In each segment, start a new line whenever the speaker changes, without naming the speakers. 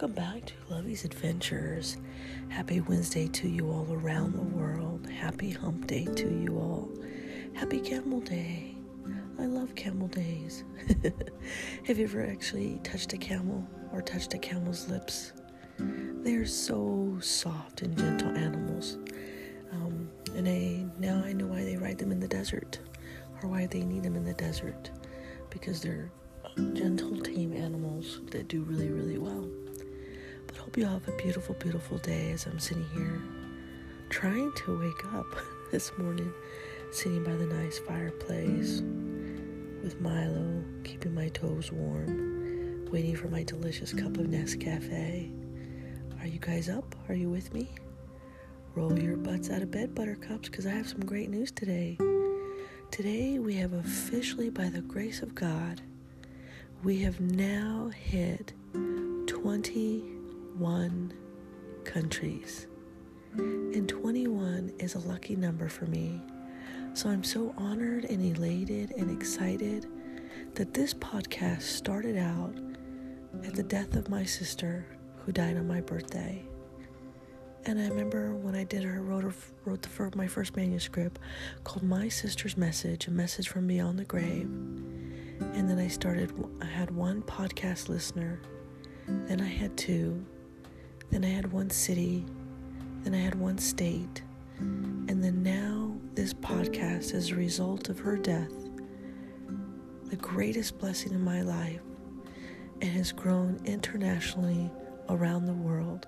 welcome back to Lovey's Adventures. Happy Wednesday to you all around the world. Happy Hump Day to you all. Happy Camel Day. I love camel days. Have you ever actually touched a camel or touched a camel's lips? They're so soft and gentle animals. Um, and I now I know why they ride them in the desert or why they need them in the desert because they're gentle, tame animals that do really, really well. You all have a beautiful, beautiful day as I'm sitting here trying to wake up this morning, sitting by the nice fireplace with Milo, keeping my toes warm, waiting for my delicious cup of Nescafe. Are you guys up? Are you with me? Roll your butts out of bed, buttercups, because I have some great news today. Today, we have officially, by the grace of God, we have now hit 21 countries. And 21 is a lucky number for me. So I'm so honored and elated and excited that this podcast started out at the death of my sister who died on my birthday. And I remember when I did her wrote, wrote the, my first manuscript called My Sister's Message, a message from beyond the grave. And then I started, I had one podcast listener, then I had two, then I had one city, then I had one state, and then now this podcast, as a result of her death, the greatest blessing in my life, it has grown internationally around the world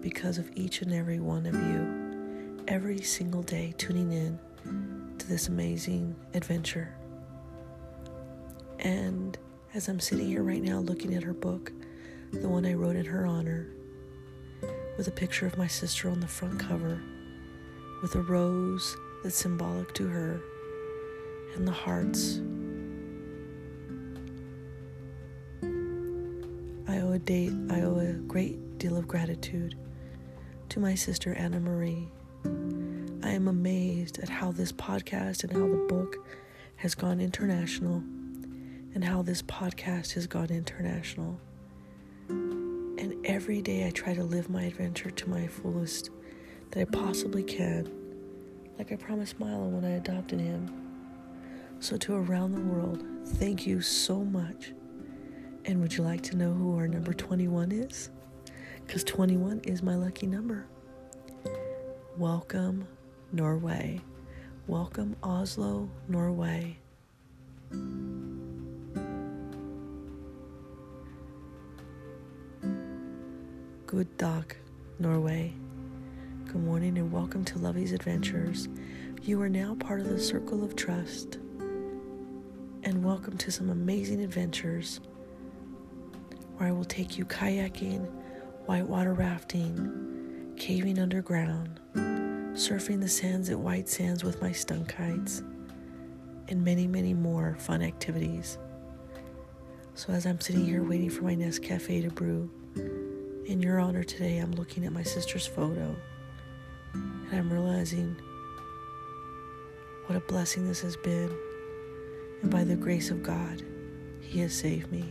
because of each and every one of you, every single day tuning in to this amazing adventure. And as I'm sitting here right now looking at her book, the one I wrote in her honor, with a picture of my sister on the front cover, with a rose that's symbolic to her, and the hearts. I owe a date, I owe a great deal of gratitude to my sister Anna Marie. I am amazed at how this podcast and how the book has gone international and how this podcast has gone international. And every day I try to live my adventure to my fullest that I possibly can, like I promised Milo when I adopted him. So, to around the world, thank you so much. And would you like to know who our number 21 is? Because 21 is my lucky number. Welcome, Norway. Welcome, Oslo, Norway. Good dog, Norway. Good morning and welcome to Lovey's Adventures. You are now part of the Circle of Trust. And welcome to some amazing adventures where I will take you kayaking, whitewater rafting, caving underground, surfing the sands at White Sands with my stun kites, and many, many more fun activities. So, as I'm sitting here waiting for my Nescafe to brew, in your honor today, I'm looking at my sister's photo and I'm realizing what a blessing this has been. And by the grace of God, He has saved me.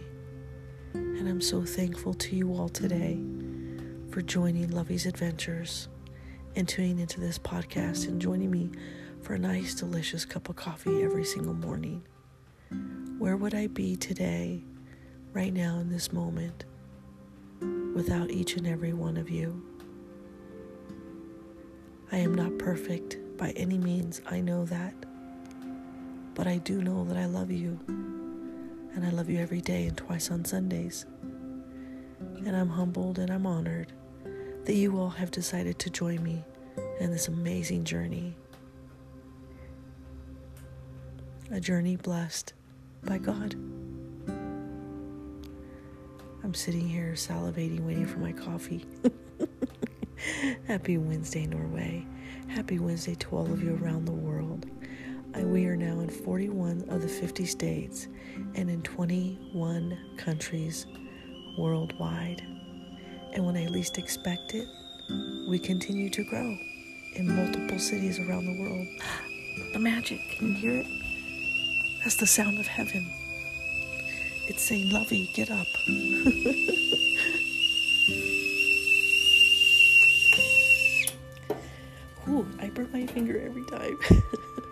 And I'm so thankful to you all today for joining Lovey's Adventures and tuning into this podcast and joining me for a nice, delicious cup of coffee every single morning. Where would I be today, right now in this moment? Without each and every one of you. I am not perfect by any means, I know that. But I do know that I love you. And I love you every day and twice on Sundays. And I'm humbled and I'm honored that you all have decided to join me in this amazing journey. A journey blessed by God. I'm sitting here salivating, waiting for my coffee. Happy Wednesday, Norway. Happy Wednesday to all of you around the world. We are now in 41 of the 50 states and in 21 countries worldwide. And when I least expect it, we continue to grow in multiple cities around the world. The magic, can you hear it? That's the sound of heaven. It's saying, Lovey, get up. Ooh, I burn my finger every time.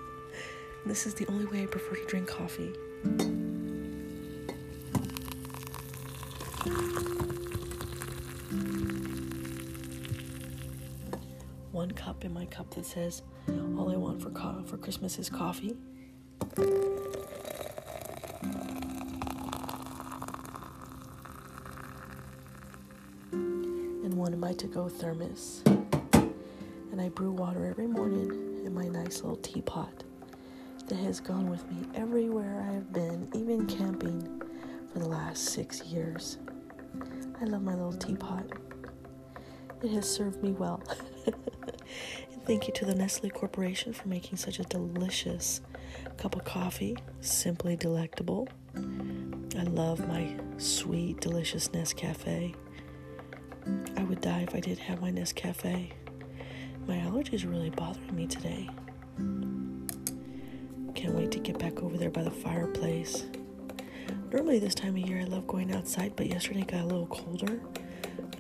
this is the only way I prefer to drink coffee. One cup in my cup that says, "All I want for co- for Christmas is coffee." My to-go thermos. And I brew water every morning in my nice little teapot that has gone with me everywhere I have been, even camping for the last six years. I love my little teapot. It has served me well. and thank you to the Nestle Corporation for making such a delicious cup of coffee, simply delectable. I love my sweet, delicious Nescafe. Would die if I didn't have my Nescafe. My allergies are really bothering me today. Can't wait to get back over there by the fireplace. Normally, this time of year, I love going outside, but yesterday got a little colder.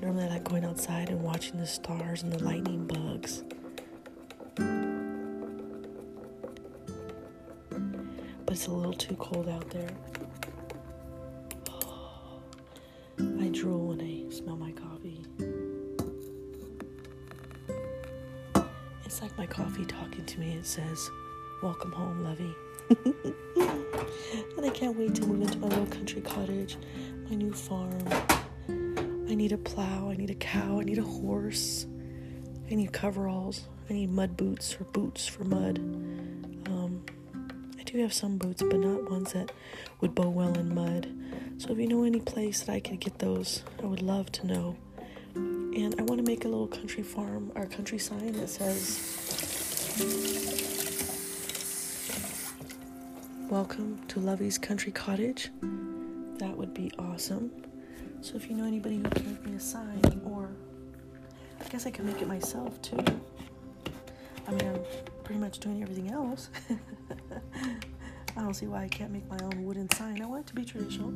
Normally, I like going outside and watching the stars and the lightning bugs. But it's a little too cold out there. My coffee talking to me. It says, Welcome home, Lovey. and I can't wait to move into my little country cottage, my new farm. I need a plow, I need a cow, I need a horse, I need coveralls, I need mud boots or boots for mud. Um, I do have some boots, but not ones that would bow well in mud. So if you know any place that I could get those, I would love to know. And I want to make a little country farm or country sign that says Welcome to Lovey's Country Cottage. That would be awesome. So if you know anybody who can make me a sign, or I guess I can make it myself too. I mean, I'm pretty much doing everything else. I don't see why I can't make my own wooden sign. I want it to be traditional.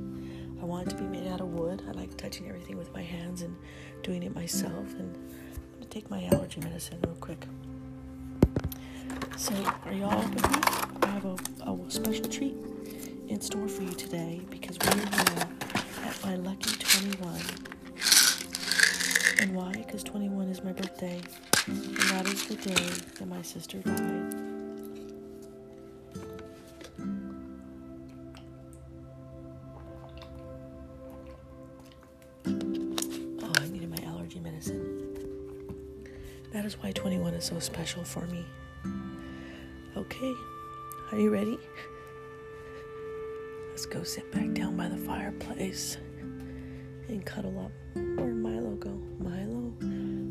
I want it to be made out of wood. I like touching everything with my hands and doing it myself. And I'm gonna take my allergy medicine real quick. So, are y'all with me? I have a, a special treat in store for you today because we are here at my lucky 21. And why? Because 21 is my birthday, and that is the day that my sister died. Oh, I needed my allergy medicine. That is why 21 is so special for me. Okay, are you ready? Let's go sit back down by the fireplace and cuddle up. Where'd Milo go? Milo?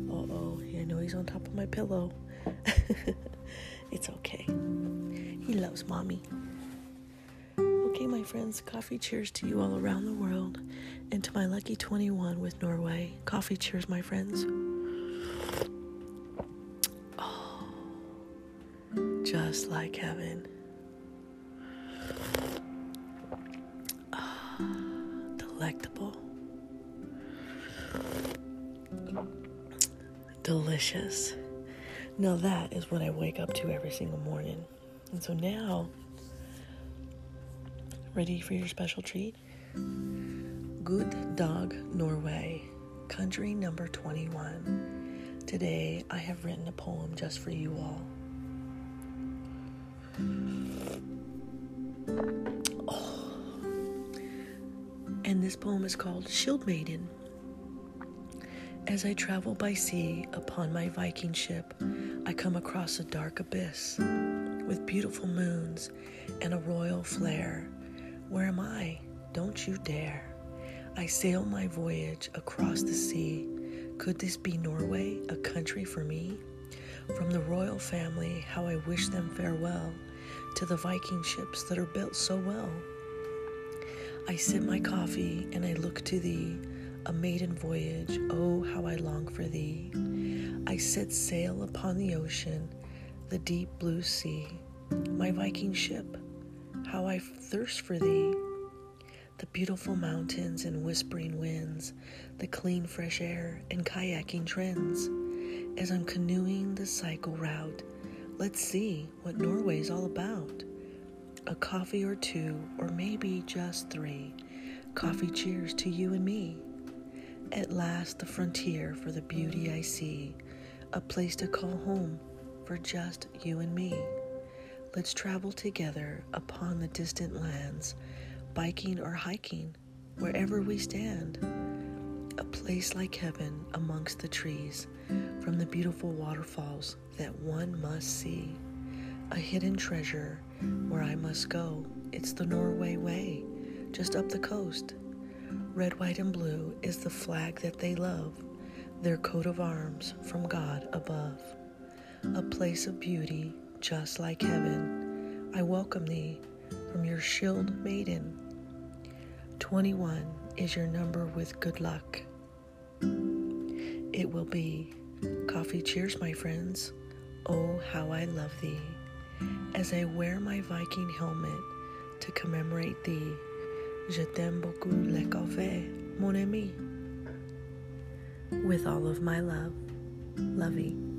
Uh oh, I know he's on top of my pillow. it's okay. He loves mommy. Okay, my friends, coffee cheers to you all around the world and to my lucky 21 with Norway. Coffee cheers, my friends. Just like heaven. Ah, delectable. Delicious. Now, that is what I wake up to every single morning. And so now, ready for your special treat? Good Dog Norway, country number 21. Today, I have written a poem just for you all. Oh. And this poem is called Shield Maiden. As I travel by sea upon my Viking ship, I come across a dark abyss with beautiful moons and a royal flare. Where am I? Don't you dare. I sail my voyage across the sea. Could this be Norway, a country for me? From the royal family, how I wish them farewell, to the Viking ships that are built so well. I sip my coffee and I look to thee, a maiden voyage, oh, how I long for thee. I set sail upon the ocean, the deep blue sea. My Viking ship, how I thirst for thee. the beautiful mountains and whispering winds, the clean fresh air and kayaking trends. As I'm canoeing the cycle route, let's see what Norway's all about. A coffee or two, or maybe just three. Coffee cheers to you and me. At last, the frontier for the beauty I see, a place to call home for just you and me. Let's travel together upon the distant lands, biking or hiking, wherever we stand. A place like heaven amongst the trees, from the beautiful waterfalls that one must see. A hidden treasure where I must go. It's the Norway way, just up the coast. Red, white, and blue is the flag that they love, their coat of arms from God above. A place of beauty just like heaven. I welcome thee from your shield maiden. 21 is your number with good luck. It will be coffee cheers, my friends. Oh, how I love thee. As I wear my Viking helmet to commemorate thee, je t'aime beaucoup le café, mon ami. With all of my love, Lovey.